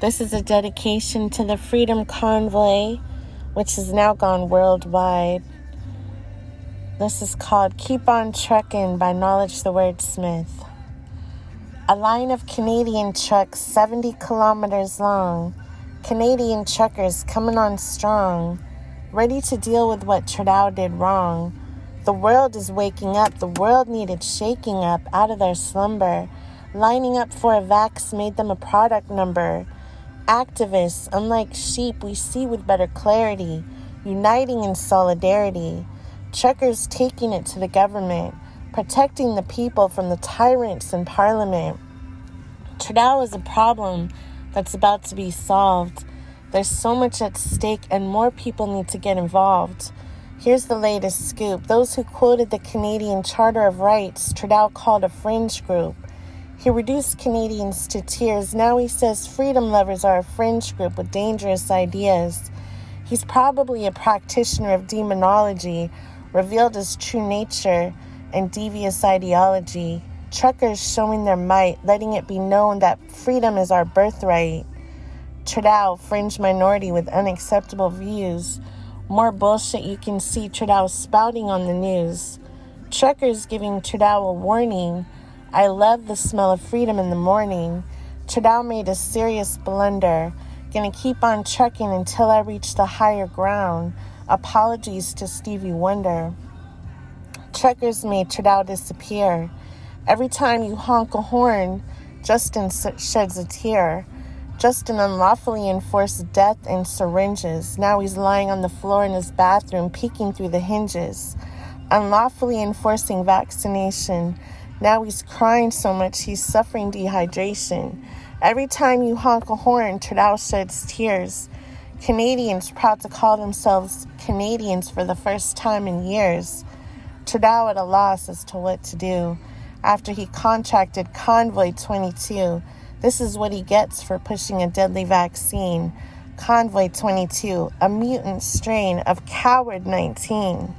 This is a dedication to the Freedom Convoy, which has now gone worldwide. This is called Keep On Truckin' by Knowledge the Wordsmith. A line of Canadian trucks 70 kilometers long. Canadian truckers coming on strong, ready to deal with what Trudeau did wrong. The world is waking up. The world needed shaking up out of their slumber. Lining up for a vax made them a product number. Activists, unlike sheep, we see with better clarity, uniting in solidarity. Truckers taking it to the government, protecting the people from the tyrants in parliament. Trudeau is a problem that's about to be solved. There's so much at stake, and more people need to get involved. Here's the latest scoop. Those who quoted the Canadian Charter of Rights, Trudeau called a fringe group. He reduced Canadians to tears. Now he says freedom lovers are a fringe group with dangerous ideas. He's probably a practitioner of demonology, revealed his true nature and devious ideology. Truckers showing their might, letting it be known that freedom is our birthright. Trudeau, fringe minority with unacceptable views. More bullshit you can see Trudeau spouting on the news. Truckers giving Trudeau a warning I love the smell of freedom in the morning. Trudeau made a serious blunder. Gonna keep on trucking until I reach the higher ground. Apologies to Stevie Wonder. Truckers made Trudeau disappear. Every time you honk a horn, Justin sheds a tear. Justin unlawfully enforced death in syringes. Now he's lying on the floor in his bathroom, peeking through the hinges. Unlawfully enforcing vaccination. Now he's crying so much he's suffering dehydration. Every time you honk a horn, Trudeau sheds tears. Canadians proud to call themselves Canadians for the first time in years. Trudeau at a loss as to what to do. After he contracted Convoy 22, this is what he gets for pushing a deadly vaccine. Convoy 22, a mutant strain of Coward 19.